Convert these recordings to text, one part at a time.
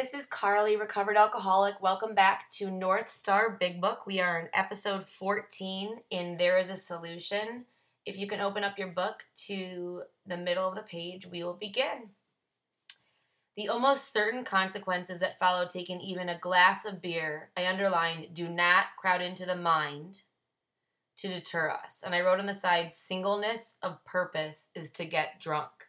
This is Carly, recovered alcoholic. Welcome back to Northstar Big Book. We are in episode 14 in There is a Solution. If you can open up your book to the middle of the page, we will begin. The almost certain consequences that follow taking even a glass of beer, I underlined, do not crowd into the mind to deter us. And I wrote on the side, singleness of purpose is to get drunk.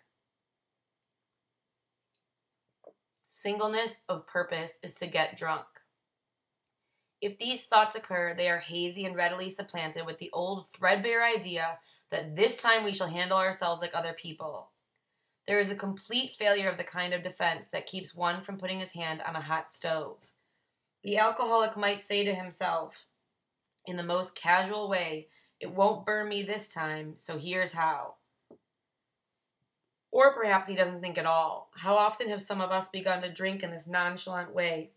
Singleness of purpose is to get drunk. If these thoughts occur, they are hazy and readily supplanted with the old threadbare idea that this time we shall handle ourselves like other people. There is a complete failure of the kind of defense that keeps one from putting his hand on a hot stove. The alcoholic might say to himself, in the most casual way, it won't burn me this time, so here's how. Or perhaps he doesn't think at all. How often have some of us begun to drink in this nonchalant way,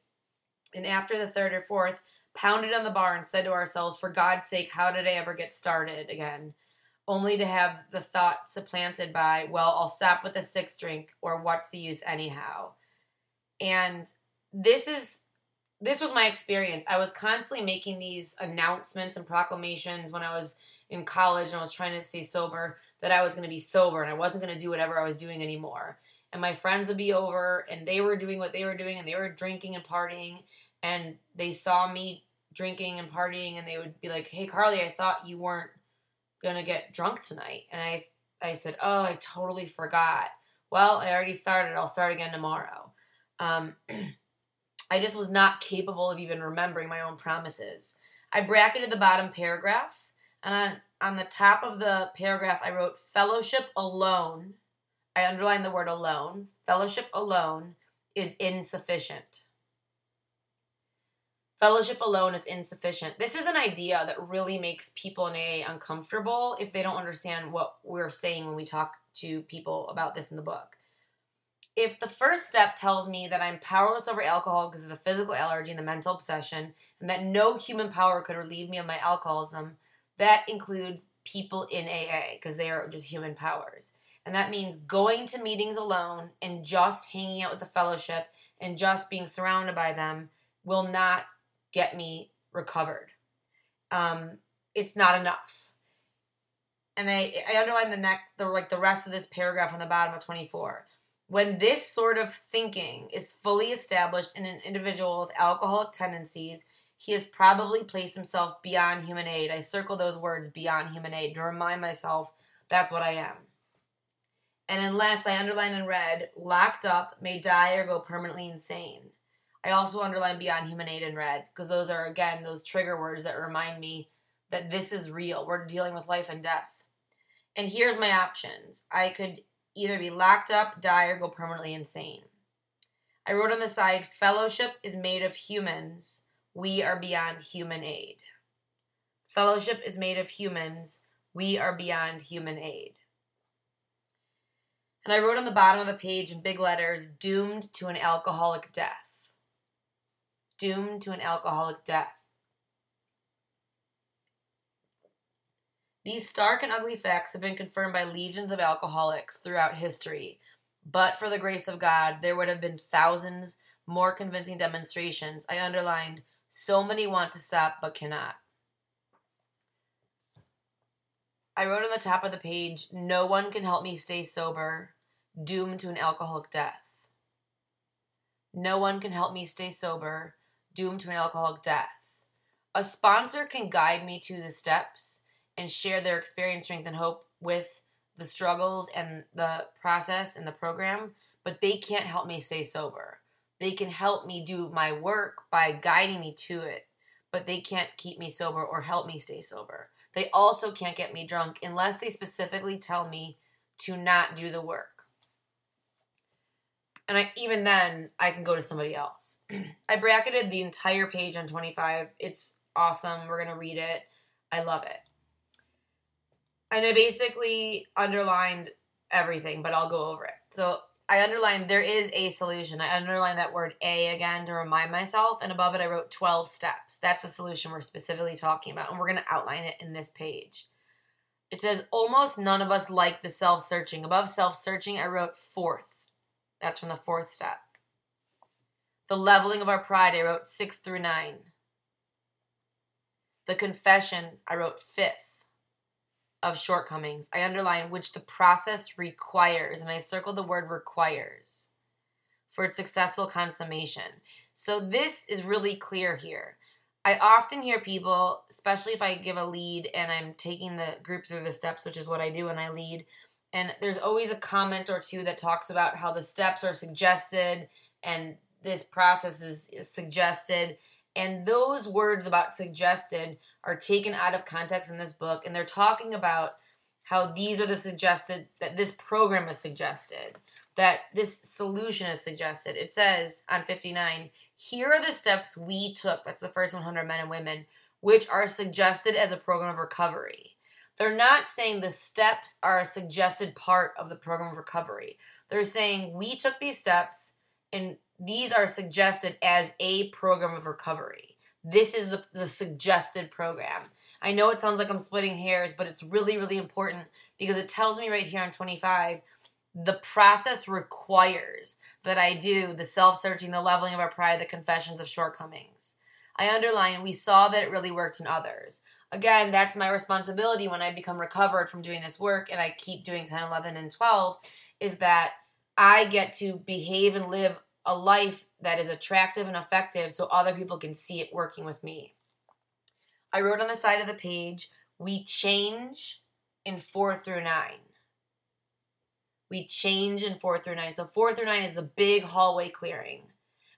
and after the third or fourth, pounded on the bar and said to ourselves, For God's sake, how did I ever get started again? Only to have the thought supplanted by, Well, I'll stop with a sixth drink, or what's the use anyhow? And this is this was my experience. I was constantly making these announcements and proclamations when I was in college and I was trying to stay sober that I was going to be sober and I wasn't going to do whatever I was doing anymore. And my friends would be over and they were doing what they were doing and they were drinking and partying and they saw me drinking and partying and they would be like, "Hey Carly, I thought you weren't going to get drunk tonight." And I I said, "Oh, I totally forgot." Well, I already started. I'll start again tomorrow. Um, I just was not capable of even remembering my own promises. I bracketed the bottom paragraph, and on, on the top of the paragraph, I wrote fellowship alone. I underlined the word alone. Fellowship alone is insufficient. Fellowship alone is insufficient. This is an idea that really makes people in AA uncomfortable if they don't understand what we're saying when we talk to people about this in the book if the first step tells me that I'm powerless over alcohol because of the physical allergy and the mental obsession, and that no human power could relieve me of my alcoholism, that includes people in AA because they are just human powers. And that means going to meetings alone and just hanging out with the fellowship and just being surrounded by them will not get me recovered. Um, it's not enough. And I, I underline the neck, the like the rest of this paragraph on the bottom of 24 when this sort of thinking is fully established in an individual with alcoholic tendencies, he has probably placed himself beyond human aid. I circle those words beyond human aid to remind myself that's what I am. And unless I underline in red, locked up, may die or go permanently insane. I also underline beyond human aid in red because those are, again, those trigger words that remind me that this is real. We're dealing with life and death. And here's my options I could either be locked up, die, or go permanently insane. I wrote on the side Fellowship is made of humans. We are beyond human aid. Fellowship is made of humans. We are beyond human aid. And I wrote on the bottom of the page in big letters doomed to an alcoholic death. Doomed to an alcoholic death. These stark and ugly facts have been confirmed by legions of alcoholics throughout history. But for the grace of God, there would have been thousands more convincing demonstrations. I underlined, so many want to stop but cannot. I wrote on the top of the page, no one can help me stay sober, doomed to an alcoholic death. No one can help me stay sober, doomed to an alcoholic death. A sponsor can guide me to the steps and share their experience, strength, and hope with the struggles and the process and the program, but they can't help me stay sober. They can help me do my work by guiding me to it, but they can't keep me sober or help me stay sober. They also can't get me drunk unless they specifically tell me to not do the work. And I, even then, I can go to somebody else. I bracketed the entire page on 25. It's awesome. We're going to read it. I love it and I basically underlined everything, but I'll go over it. So I underlined there is a solution. I underlined that word A again to remind myself, and above it I wrote 12 steps. That's the solution we're specifically talking about, and we're going to outline it in this page. It says, almost none of us like the self searching. Above self searching, I wrote fourth. That's from the fourth step. The leveling of our pride, I wrote six through nine. The confession, I wrote fifth of shortcomings. I underline which the process requires, and I circle the word requires for its successful consummation. So this is really clear here. I often hear people, especially if I give a lead and I'm taking the group through the steps, which is what I do when I lead, and there's always a comment or two that talks about how the steps are suggested and this process is, is suggested. And those words about suggested are taken out of context in this book, and they're talking about how these are the suggested, that this program is suggested, that this solution is suggested. It says on 59, here are the steps we took, that's the first 100 men and women, which are suggested as a program of recovery. They're not saying the steps are a suggested part of the program of recovery. They're saying we took these steps and these are suggested as a program of recovery. This is the, the suggested program. I know it sounds like I'm splitting hairs, but it's really, really important because it tells me right here on 25 the process requires that I do the self searching, the leveling of our pride, the confessions of shortcomings. I underline, we saw that it really worked in others. Again, that's my responsibility when I become recovered from doing this work and I keep doing 10, 11, and 12 is that I get to behave and live a life that is attractive and effective so other people can see it working with me. I wrote on the side of the page, we change in 4 through 9 we change in 4 through 9. So 4 through 9 is the big hallway clearing.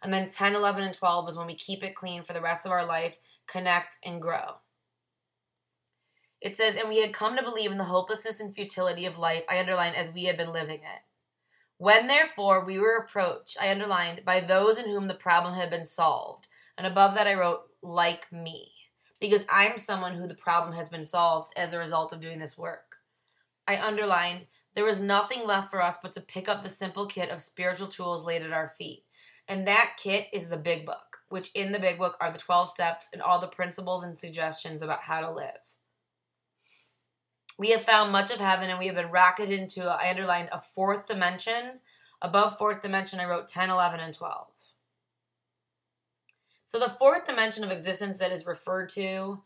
And then 10, 11, and 12 is when we keep it clean for the rest of our life, connect, and grow. It says, and we had come to believe in the hopelessness and futility of life, I underline, as we had been living it. When therefore we were approached, I underlined, by those in whom the problem had been solved. And above that I wrote, like me. Because I'm someone who the problem has been solved as a result of doing this work. I underlined, there was nothing left for us but to pick up the simple kit of spiritual tools laid at our feet. And that kit is the big book, which in the big book are the 12 steps and all the principles and suggestions about how to live. We have found much of heaven and we have been rocketed into, I underlined, a fourth dimension. Above fourth dimension, I wrote 10, 11, and 12. So the fourth dimension of existence that is referred to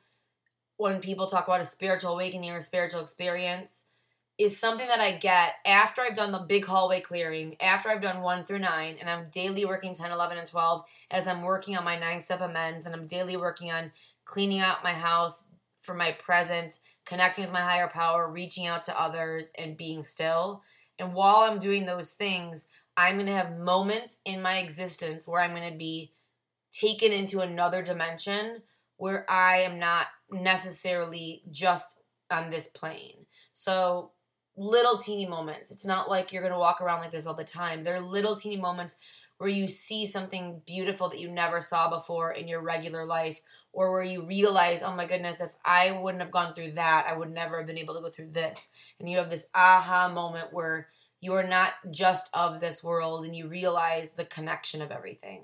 when people talk about a spiritual awakening or a spiritual experience is something that I get after I've done the big hallway clearing, after I've done 1 through 9, and I'm daily working 10, 11, and 12 as I'm working on my nine step amends, and I'm daily working on cleaning out my house for my presence, connecting with my higher power, reaching out to others, and being still. And while I'm doing those things, I'm going to have moments in my existence where I'm going to be taken into another dimension where I am not necessarily just on this plane. So little teeny moments. It's not like you're going to walk around like this all the time. There are little teeny moments where you see something beautiful that you never saw before in your regular life or where you realize, oh my goodness, if I wouldn't have gone through that, I would never have been able to go through this. And you have this aha moment where you are not just of this world and you realize the connection of everything.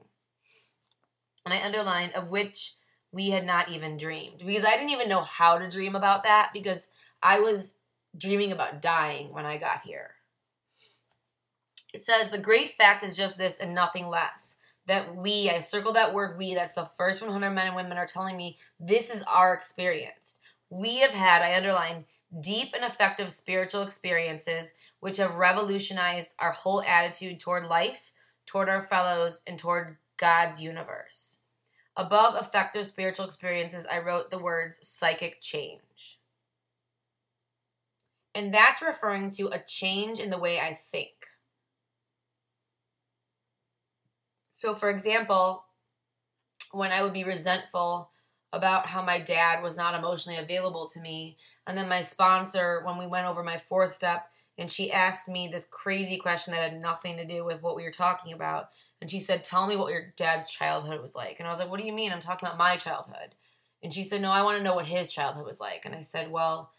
And I underlined, of which we had not even dreamed because I didn't even know how to dream about that because I was dreaming about dying when I got here. It says, The great fact is just this and nothing less. That we, I circled that word we, that's the first 100 men and women are telling me this is our experience. We have had, I underline, deep and effective spiritual experiences which have revolutionized our whole attitude toward life, toward our fellows, and toward God's universe. Above effective spiritual experiences, I wrote the words psychic change. And that's referring to a change in the way I think. So, for example, when I would be resentful about how my dad was not emotionally available to me, and then my sponsor, when we went over my fourth step, and she asked me this crazy question that had nothing to do with what we were talking about. And she said, Tell me what your dad's childhood was like. And I was like, What do you mean? I'm talking about my childhood. And she said, No, I want to know what his childhood was like. And I said, Well,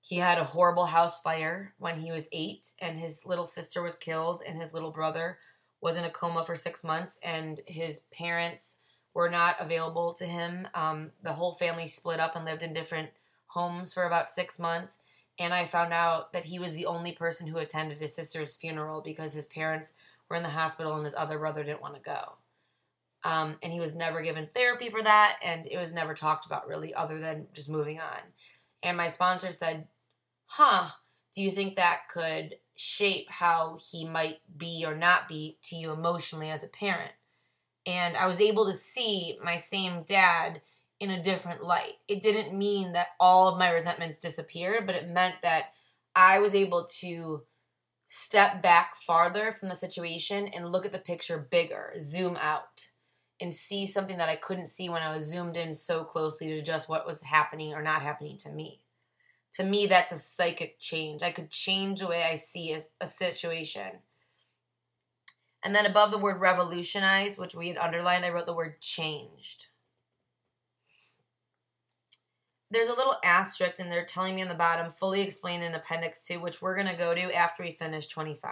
he had a horrible house fire when he was eight, and his little sister was killed, and his little brother was in a coma for six months, and his parents were not available to him. Um, the whole family split up and lived in different homes for about six months. And I found out that he was the only person who attended his sister's funeral because his parents were in the hospital and his other brother didn't want to go. Um, and he was never given therapy for that, and it was never talked about really, other than just moving on. And my sponsor said, Huh, do you think that could shape how he might be or not be to you emotionally as a parent? And I was able to see my same dad in a different light. It didn't mean that all of my resentments disappeared, but it meant that I was able to step back farther from the situation and look at the picture bigger, zoom out, and see something that I couldn't see when I was zoomed in so closely to just what was happening or not happening to me. To me, that's a psychic change. I could change the way I see a, a situation. And then above the word revolutionize, which we had underlined, I wrote the word changed there's a little asterisk and they're telling me on the bottom fully explained in appendix 2 which we're going to go to after we finish 25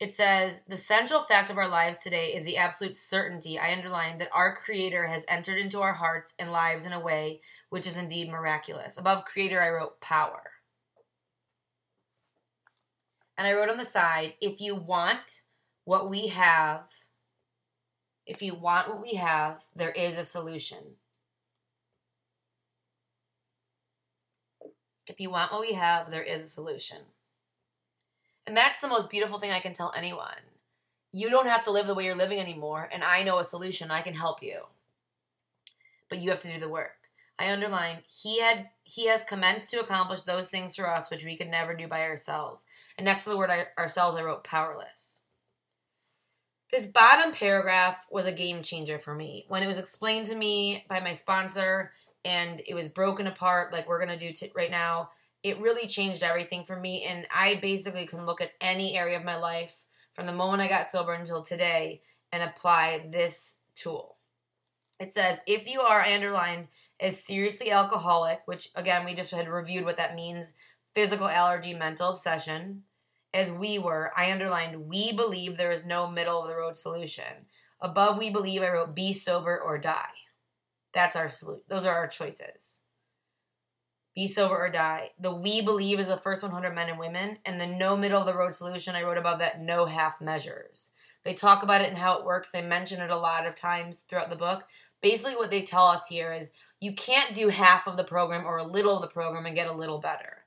it says the central fact of our lives today is the absolute certainty i underline that our creator has entered into our hearts and lives in a way which is indeed miraculous. Above creator i wrote power. And i wrote on the side if you want what we have if you want what we have there is a solution. If you want what we have, there is a solution. And that's the most beautiful thing I can tell anyone. You don't have to live the way you're living anymore, and I know a solution. I can help you. But you have to do the work. I underline he had he has commenced to accomplish those things for us which we could never do by ourselves. And next to the word ourselves, I wrote powerless. This bottom paragraph was a game changer for me. When it was explained to me by my sponsor, and it was broken apart like we're going to do t- right now it really changed everything for me and i basically can look at any area of my life from the moment i got sober until today and apply this tool it says if you are underlined as seriously alcoholic which again we just had reviewed what that means physical allergy mental obsession as we were i underlined we believe there is no middle of the road solution above we believe i wrote be sober or die that's our solution. Those are our choices. Be sober or die. The we believe is the first 100 men and women, and the no middle of the road solution. I wrote about that. No half measures. They talk about it and how it works. They mention it a lot of times throughout the book. Basically, what they tell us here is you can't do half of the program or a little of the program and get a little better.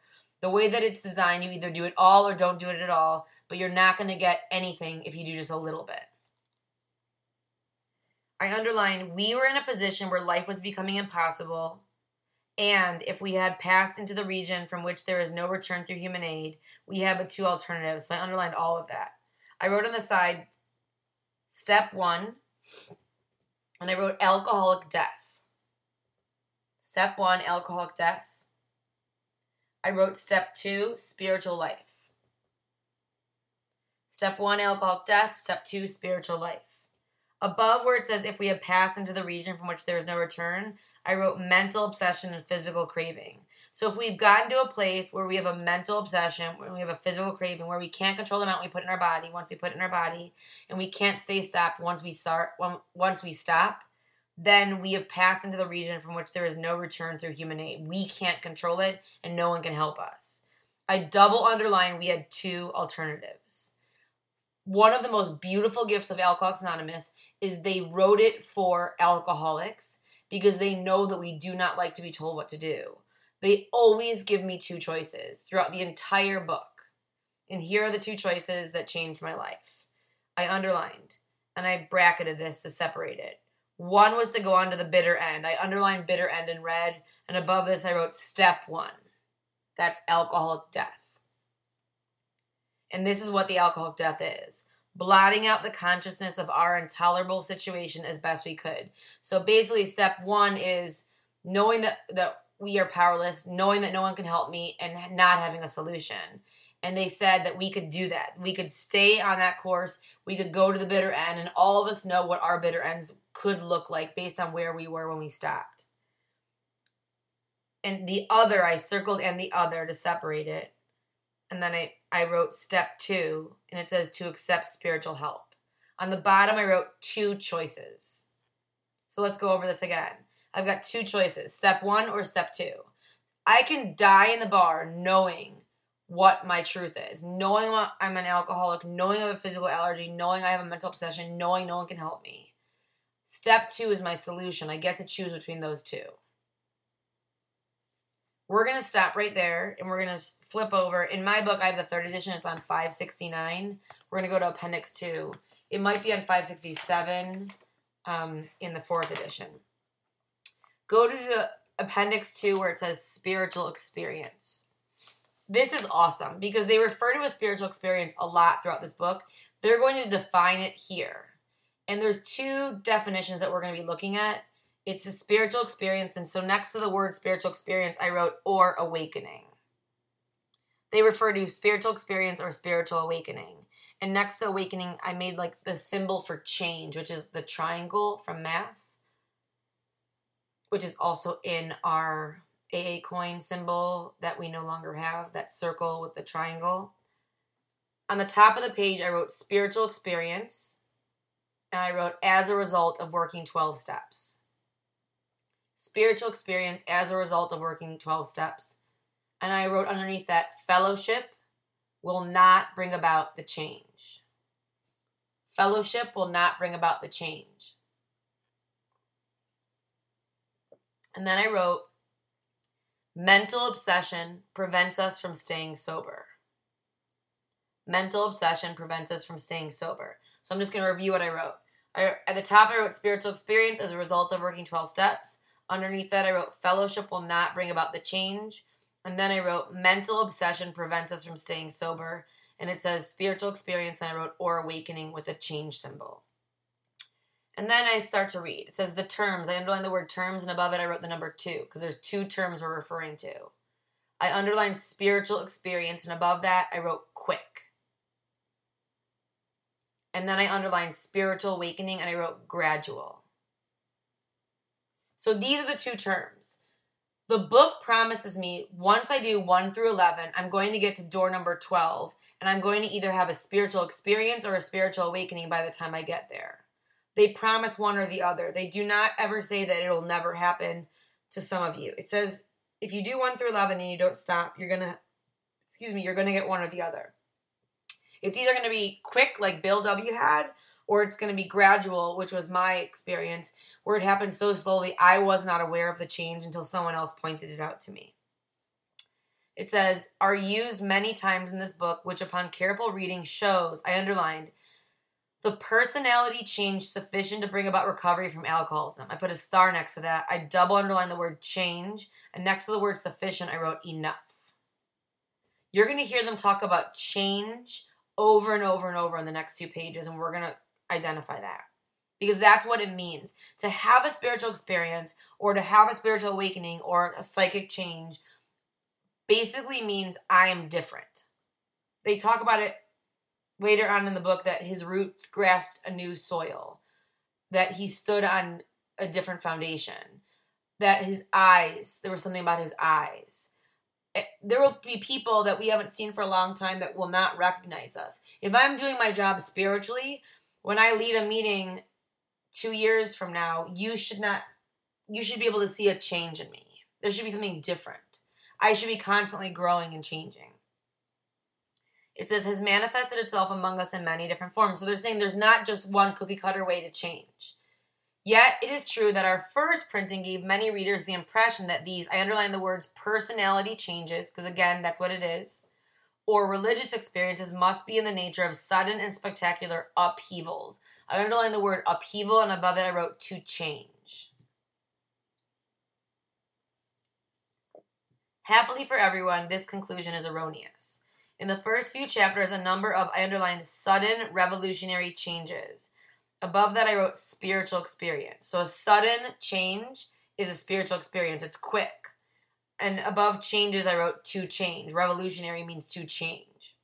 The way that it's designed, you either do it all or don't do it at all, but you're not going to get anything if you do just a little bit. I underline we were in a position where life was becoming impossible, and if we had passed into the region from which there is no return through human aid, we had but two alternatives. So I underlined all of that. I wrote on the side step one, and I wrote alcoholic death. Step one, alcoholic death. I wrote step two, spiritual life. Step one, alcoholic death. Step two, spiritual life. Above where it says if we have passed into the region from which there is no return, I wrote mental obsession and physical craving. So if we've gotten to a place where we have a mental obsession, where we have a physical craving, where we can't control the amount we put in our body once we put in our body, and we can't stay stopped once we start once we stop, then we have passed into the region from which there is no return through human aid. We can't control it, and no one can help us. I double underline we had two alternatives. One of the most beautiful gifts of Alcoholics Anonymous is they wrote it for alcoholics because they know that we do not like to be told what to do. They always give me two choices throughout the entire book. And here are the two choices that changed my life. I underlined and I bracketed this to separate it. One was to go on to the bitter end. I underlined bitter end in red, and above this I wrote step one. That's alcoholic death. And this is what the alcoholic death is blotting out the consciousness of our intolerable situation as best we could. So basically, step one is knowing that, that we are powerless, knowing that no one can help me, and not having a solution. And they said that we could do that. We could stay on that course. We could go to the bitter end, and all of us know what our bitter ends could look like based on where we were when we stopped. And the other, I circled and the other to separate it and then I, I wrote step two, and it says to accept spiritual help. On the bottom, I wrote two choices. So let's go over this again. I've got two choices step one or step two. I can die in the bar knowing what my truth is, knowing I'm an alcoholic, knowing I have a physical allergy, knowing I have a mental obsession, knowing no one can help me. Step two is my solution. I get to choose between those two. We're going to stop right there and we're going to flip over. In my book, I have the third edition. It's on 569. We're going to go to Appendix 2. It might be on 567 um, in the fourth edition. Go to the Appendix 2 where it says spiritual experience. This is awesome because they refer to a spiritual experience a lot throughout this book. They're going to define it here. And there's two definitions that we're going to be looking at it's a spiritual experience. And so next to the word spiritual experience, I wrote or awakening. They refer to spiritual experience or spiritual awakening. And next to awakening, I made like the symbol for change, which is the triangle from math, which is also in our AA coin symbol that we no longer have, that circle with the triangle. On the top of the page, I wrote spiritual experience, and I wrote as a result of working 12 steps spiritual experience as a result of working 12 steps. And I wrote underneath that fellowship will not bring about the change. Fellowship will not bring about the change. And then I wrote mental obsession prevents us from staying sober. Mental obsession prevents us from staying sober. So I'm just going to review what I wrote. I, at the top, I wrote spiritual experience as a result of working 12 steps. Underneath that, I wrote fellowship will not bring about the change. And then I wrote mental obsession prevents us from staying sober. And it says spiritual experience, and I wrote or awakening with a change symbol. And then I start to read. It says the terms. I underlined the word terms, and above it I wrote the number two because there's two terms we're referring to. I underlined spiritual experience, and above that I wrote quick. And then I underlined spiritual awakening, and I wrote gradual. So these are the two terms. The book promises me once I do 1 through 11, I'm going to get to door number 12, and I'm going to either have a spiritual experience or a spiritual awakening by the time I get there. They promise one or the other. They do not ever say that it'll never happen to some of you. It says if you do 1 through 11 and you don't stop, you're going to, excuse me, you're going to get one or the other. It's either going to be quick, like Bill W. had, or it's going to be gradual, which was my experience, where it happened so slowly I was not aware of the change until someone else pointed it out to me. It says, are used many times in this book, which upon careful reading shows, I underlined, the personality change sufficient to bring about recovery from alcoholism. I put a star next to that. I double underlined the word change, and next to the word sufficient, I wrote enough. You're going to hear them talk about change over and over and over on the next two pages, and we're going to identify that because that's what it means to have a spiritual experience or to have a spiritual awakening or a psychic change basically means I am different. They talk about it later on in the book that his roots grasped a new soil, that he stood on a different foundation, that his eyes, there was something about his eyes. Eh, there will be people that we haven't seen for a long time that will not recognize us. If I'm doing my job spiritually, when I lead a meeting two years from now, you should not, you should be able to see a change in me. There should be something different. I should be constantly growing and changing. It says, has manifested itself among us in many different forms. So they're saying there's not just one cookie cutter way to change. Yet it is true that our first printing gave many readers the impression that these, I underline the words personality changes, because again, that's what it is, or religious experiences must be in the nature of sudden and spectacular upheavals. I underlined the word upheaval and above it I wrote to change. Happily for everyone, this conclusion is erroneous. In the first few chapters, a number of, I underlined, sudden revolutionary changes. Above that, I wrote spiritual experience. So a sudden change is a spiritual experience. It's quick and above changes, I wrote to change. Revolutionary means to change.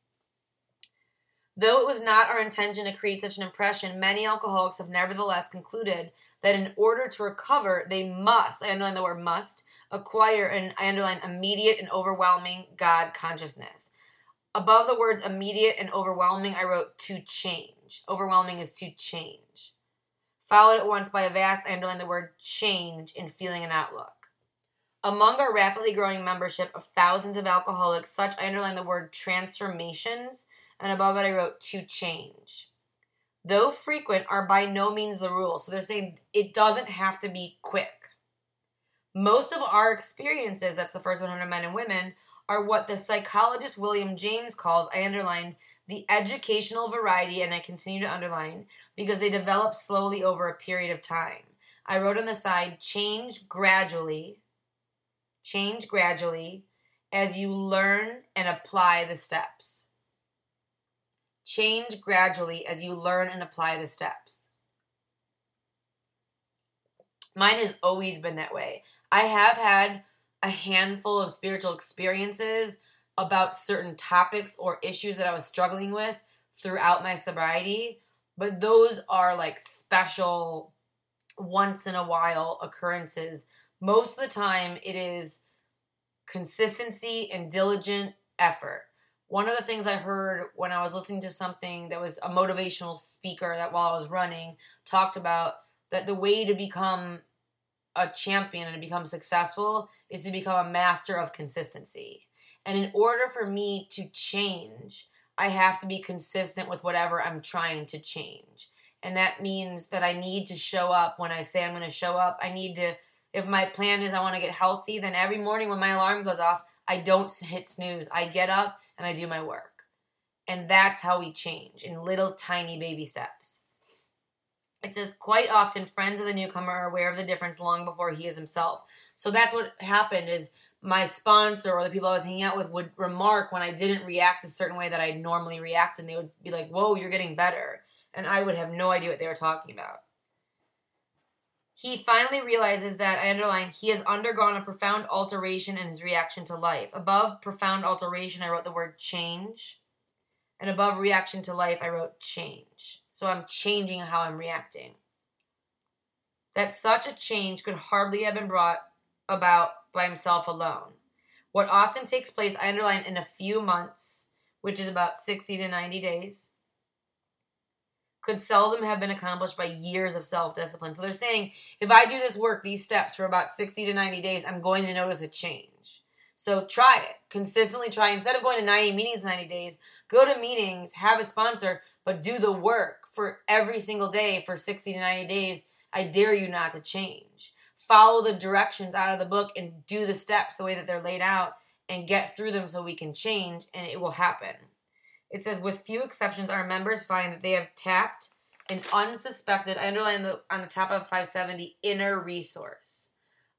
Though it was not our intention to create such an impression, many alcoholics have nevertheless concluded that in order to recover, they must, I underline the word must, acquire and I underline immediate and overwhelming God consciousness. Above the words immediate and overwhelming, I wrote to change. Overwhelming is to change. Followed at once by a vast, I underline the word change in feeling and outlook. Among our rapidly growing membership of thousands of alcoholics, such I underline the word transformations, and above it I wrote to change. though frequent, are by no means the rule. So they're saying it doesn't have to be quick. Most of our experiences, that's the first 100 men and women, are what the psychologist William James calls, I underline, the educational variety, and I continue to underline, because they develop slowly over a period of time. I wrote on the side, change gradually, change gradually as you learn and apply the steps. Change gradually as you learn and apply the steps. Mine has always been that way. I have had a handful of spiritual experiences about certain topics or issues that I was struggling with throughout my sobriety, but those are like special once in a while occurrences. Most of the time, it is consistency and diligent effort. One of the things I heard when I was listening to something that was a motivational speaker that while I was running talked about that the way to become a champion and to become successful is to become a master of consistency. And in order for me to change, I have to be consistent with whatever I'm trying to change. And that means that I need to show up when I say I'm going to show up. I need to, if my plan is I want to get healthy, then every morning when my alarm goes off, I don't hit snooze. I get up and I do my work. And that's how we change in little tiny baby steps. It says, quite often, friends of the newcomer are aware of the difference long before he is himself. So that's what happened is my sponsor or the people I was hanging out with would remark when I didn't react a certain way that I'd normally react, and they would be like, whoa, you're getting better. And I would have no idea what they were talking about. He finally realizes that, I underline, he has undergone a profound alteration in his reaction to life. Above profound alteration, I wrote the word change. And above reaction to life, I wrote change. So I'm changing how I'm reacting. That such a change could hardly have been brought about by himself alone. What often takes place, I underline, in a few months, which is about 60 to 90 days, could seldom have been accomplished by years of self discipline. So they're saying if I do this work, these steps for about 60 to 90 days, I'm going to notice a change. So try it. Consistently try. Instead of going to 90 meetings 90 days, go to meetings, have a sponsor, but do the work for every single day for 60 to 90 days. I dare you not to change. Follow the directions out of the book and do the steps the way that they're laid out and get through them so we can change and it will happen. It says, with few exceptions, our members find that they have tapped an unsuspected, I underline the, on the top of 570, inner resource.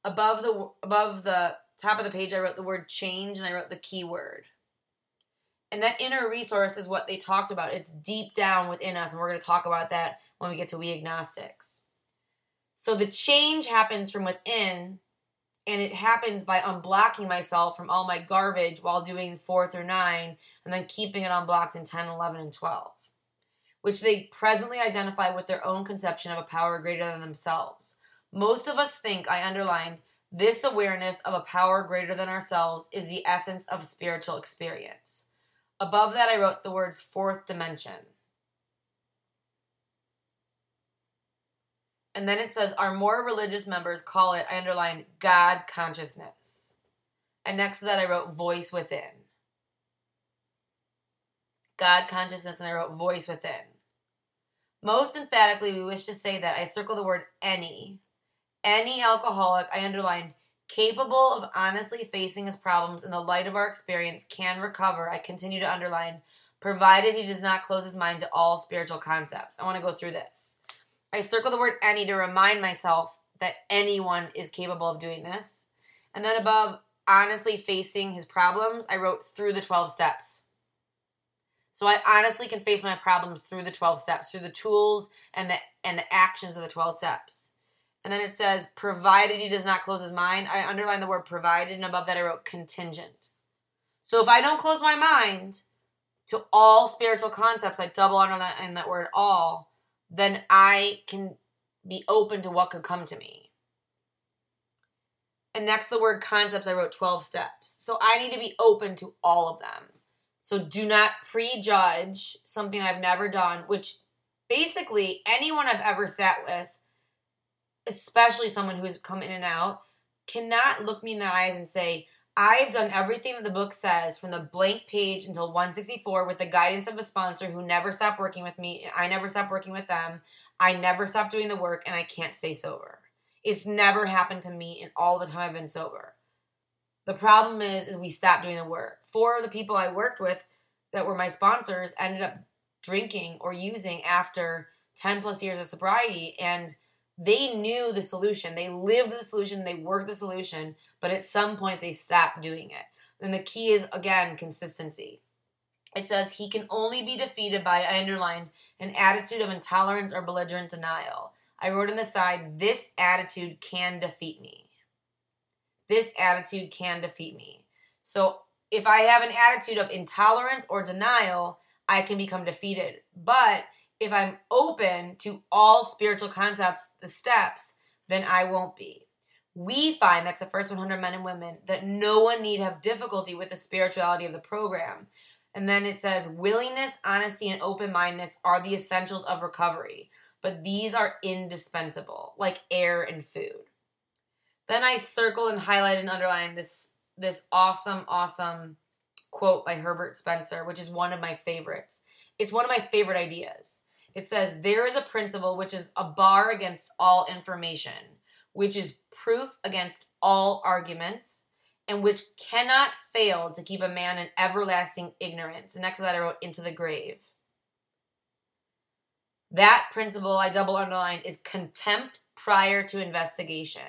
Above the above the top of the page, I wrote the word change and I wrote the keyword. And that inner resource is what they talked about. It's deep down within us, and we're going to talk about that when we get to We Agnostics. So the change happens from within, and it happens by unblocking myself from all my garbage while doing four through nine, and then keeping it unblocked in 10, 11, and 12, which they presently identify with their own conception of a power greater than themselves. Most of us think, I underlined, this awareness of a power greater than ourselves is the essence of spiritual experience. Above that, I wrote the words fourth dimension. And then it says, our more religious members call it, I underlined, God consciousness. And next to that, I wrote voice within. God consciousness, and I wrote voice within. Most emphatically, we wish to say that I circle the word any. Any alcoholic, I underlined, capable of honestly facing his problems in the light of our experience can recover, I continue to underline, provided he does not close his mind to all spiritual concepts. I want to go through this. I circle the word any to remind myself that anyone is capable of doing this. And then above, honestly facing his problems, I wrote through the 12 steps. So I honestly can face my problems through the 12 steps, through the tools and the and the actions of the 12 steps. And then it says, provided he does not close his mind. I underline the word provided, and above that I wrote contingent. So if I don't close my mind to all spiritual concepts, I double under that in that word all, then I can be open to what could come to me. And next the word concepts, I wrote 12 steps. So I need to be open to all of them. So do not prejudge something I've never done, which basically anyone I've ever sat with especially someone who has come in and out, cannot look me in the eyes and say, I've done everything that the book says from the blank page until 164 with the guidance of a sponsor who never stopped working with me. I never stopped working with them. I never stopped doing the work, and I can't stay sober. It's never happened to me in all the time I've been sober. The problem is, is we stopped doing the work. Four of the people I worked with that were my sponsors ended up drinking or using after 10 plus years of sobriety and they knew the solution. They lived the solution, they worked the solution, but at some point they stopped doing it. And the key is again consistency. It says he can only be defeated by, I underline, an attitude of intolerance or belligerent denial. I wrote on the side, this attitude can defeat me. This attitude can defeat me. So if I have an attitude of intolerance or denial, I can become defeated. But if I'm open to all spiritual concepts, the steps, then I won't be. We find that's the first 100 men and women that no one need have difficulty with the spirituality of the program. And then it says willingness, honesty, and open mindedness are the essentials of recovery, but these are indispensable, like air and food. Then I circle and highlight and underline this this awesome, awesome quote by Herbert Spencer, which is one of my favorites. It's one of my favorite ideas. It says, There is a principle which is a bar against all information, which is proof against all arguments, and which cannot fail to keep a man in everlasting ignorance. And next to that, I wrote, Into the grave. That principle I double underlined is contempt prior to investigation.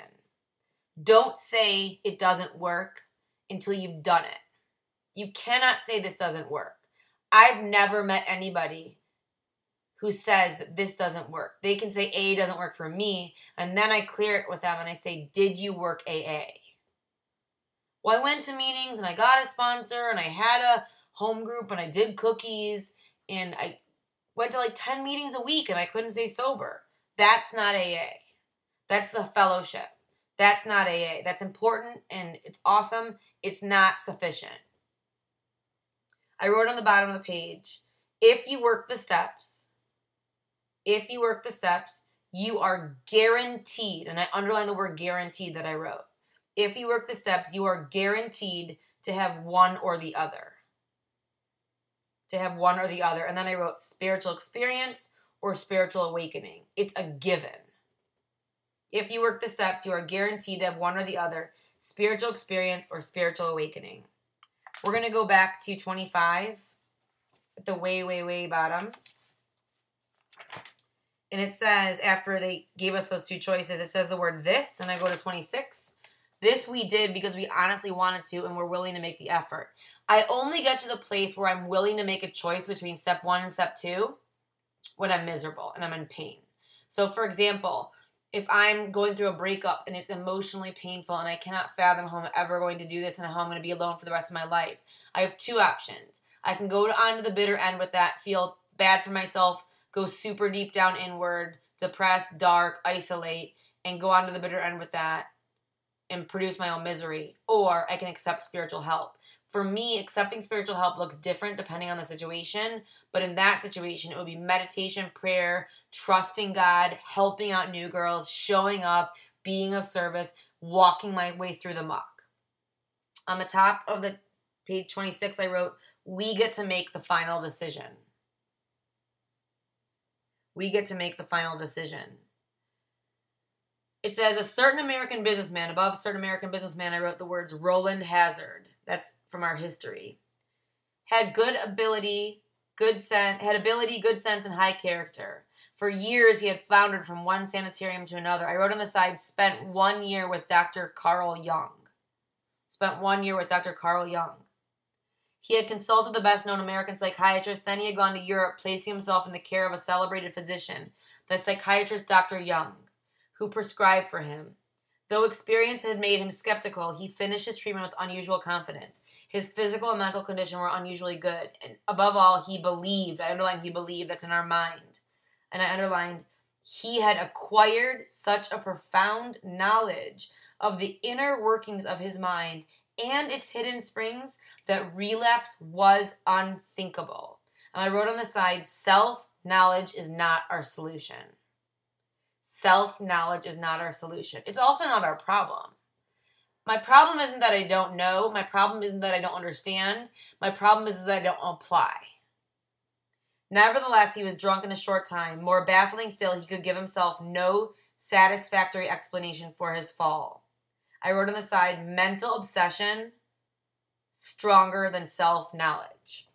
Don't say it doesn't work until you've done it. You cannot say this doesn't work. I've never met anybody who says that this doesn't work. They can say AA doesn't work for me, and then I clear it with them and I say, Did you work AA? Well, I went to meetings and I got a sponsor and I had a home group and I did cookies and I went to like 10 meetings a week and I couldn't stay sober. That's not AA. That's the fellowship. That's not AA. That's important and it's awesome. It's not sufficient. I wrote on the bottom of the page if you work the steps, if you work the steps, you are guaranteed, and I underline the word guaranteed that I wrote. If you work the steps, you are guaranteed to have one or the other. To have one or the other. And then I wrote spiritual experience or spiritual awakening. It's a given. If you work the steps, you are guaranteed to have one or the other spiritual experience or spiritual awakening. We're going to go back to 25 at the way, way, way bottom. And it says, after they gave us those two choices, it says the word this, and I go to 26. This we did because we honestly wanted to and we're willing to make the effort. I only get to the place where I'm willing to make a choice between step one and step two when I'm miserable and I'm in pain. So, for example, if I'm going through a breakup and it's emotionally painful and I cannot fathom how I'm ever going to do this and how I'm going to be alone for the rest of my life, I have two options. I can go on to the bitter end with that, feel bad for myself, go super deep down inward, depressed, dark, isolate, and go on to the bitter end with that and produce my own misery. Or I can accept spiritual help for me, accepting spiritual help looks different depending on the situation. But in that situation, it would be meditation, prayer, trusting God, helping out new girls, showing up, being of service, walking my way through the muck. On the top of the page 26, I wrote, We get to make the final decision. We get to make the final decision. It says, A certain American businessman, above a certain American businessman, I wrote the words Rowland Hazard. That's from our history. Had good ability, good sense, had ability, good sense, and high character. For years, he had floundered from one sanitarium to another. I wrote on the side, spent one year with Dr. Carl Jung. Spent one year with Dr. Carl Jung. He had consulted the best known American psychiatrist, then he had gone to Europe, placing himself in the care of a celebrated physician, the psychiatrist Dr. Jung, who prescribed for him. Though experience had made him skeptical, he finished his treatment with unusual confidence. His physical and mental condition were unusually good. And above all, he believed. I underlined he believed. That's in our mind. And I underlined he had acquired such a profound knowledge of the inner workings of his mind and its hidden springs that relapse was unthinkable. And I wrote on the side self knowledge is not our solution. Self knowledge is not our solution. It's also not our problem. My problem isn't that I don't know. My problem isn't that I don't understand. My problem is that I don't apply. Nevertheless, he was drunk in a short time. More baffling still, he could give himself no satisfactory explanation for his fall. I wrote on the side mental obsession stronger than self knowledge.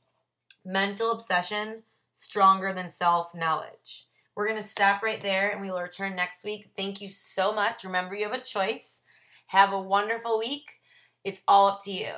Mental obsession stronger than self knowledge. We're going to stop right there and we will return next week. Thank you so much. Remember, you have a choice. Have a wonderful week. It's all up to you.